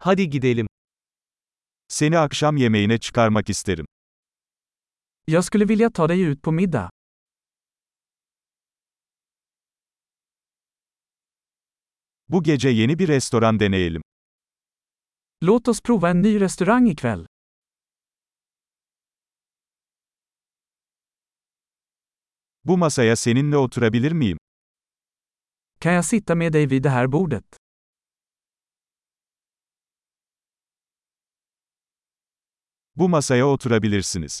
Hadi gidelim. Seni akşam yemeğine çıkarmak isterim. Jag skulle vilja ta dig ut på middag. Bu gece yeni bir restoran deneyelim. Låt oss prova en ny restaurang ikväll. Bu masaya seninle oturabilir miyim? Kan jag sitta med dig vid det här bordet? Bu masaya oturabilirsiniz.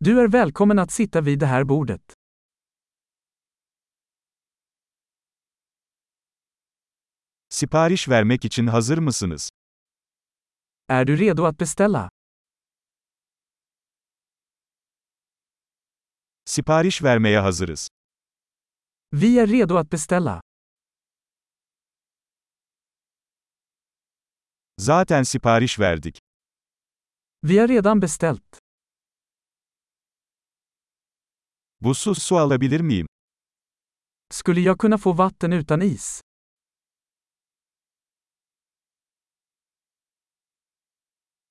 Du är välkommen att sitta vid det här bordet. Sipariş vermek için hazır mısınız? Är du redo att beställa? Sipariş vermeye hazırız. Vi är redo att beställa. Zaten sipariş verdik. Vi har redan beställt. Buzsuz su alabilir miyim? Skulle jag kunna få vatten utan is?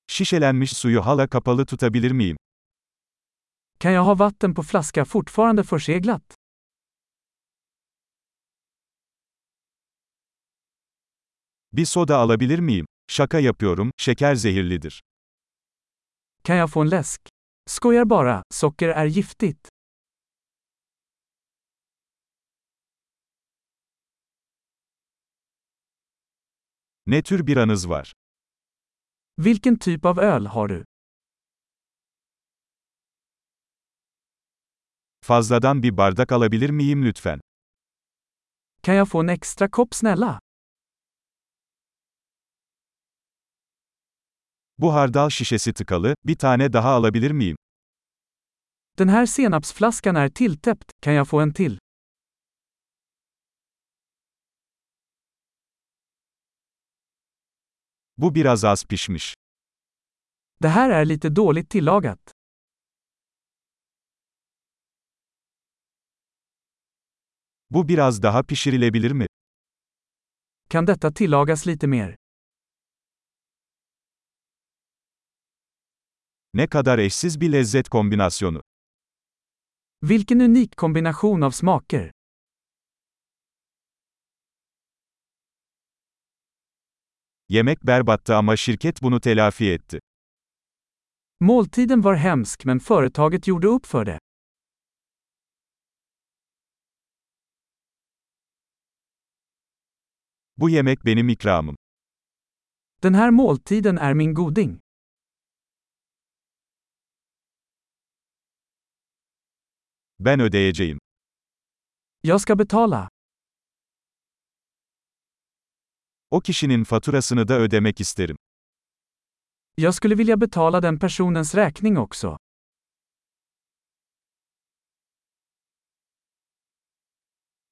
Şişelenmiş suyu hala kapalı tutabilir miyim? Kan jag ha vatten på flaska fortfarande förseglat? Bir soda alabilir miyim? Şaka yapıyorum, şeker zehirlidir. Kan jag få en läsk? Skojar bara, socker är giftigt. Ne tür biranız var? Vilken typ av öl har du? Fazladan bir bardak alabilir miyim lütfen? Kan jag få en extra kopp snälla? Bu hardal şişesi tıkalı, bir tane daha alabilir miyim? Den här senapsflaskan är tilltäppt, kan jag få en till? Bu biraz az pişmiş. Det här är lite dåligt tillagat. Bu biraz daha pişirilebilir mi? Kan detta tillagas lite mer? Ne kadar eşsiz bir lezzet kombinasyonu. Vilken unik kombination av smaker. Yemek berbattı ama şirket bunu telafi etti. Måltiden var hemsk men företaget gjorde upp för det. Bu yemek benim ikramım. Den här måltiden är min goding. Ben ödeyeceğim. Jag ska betala. O kişinin faturasını da ödemek isterim. Jag skulle vilja betala den personens räkning också.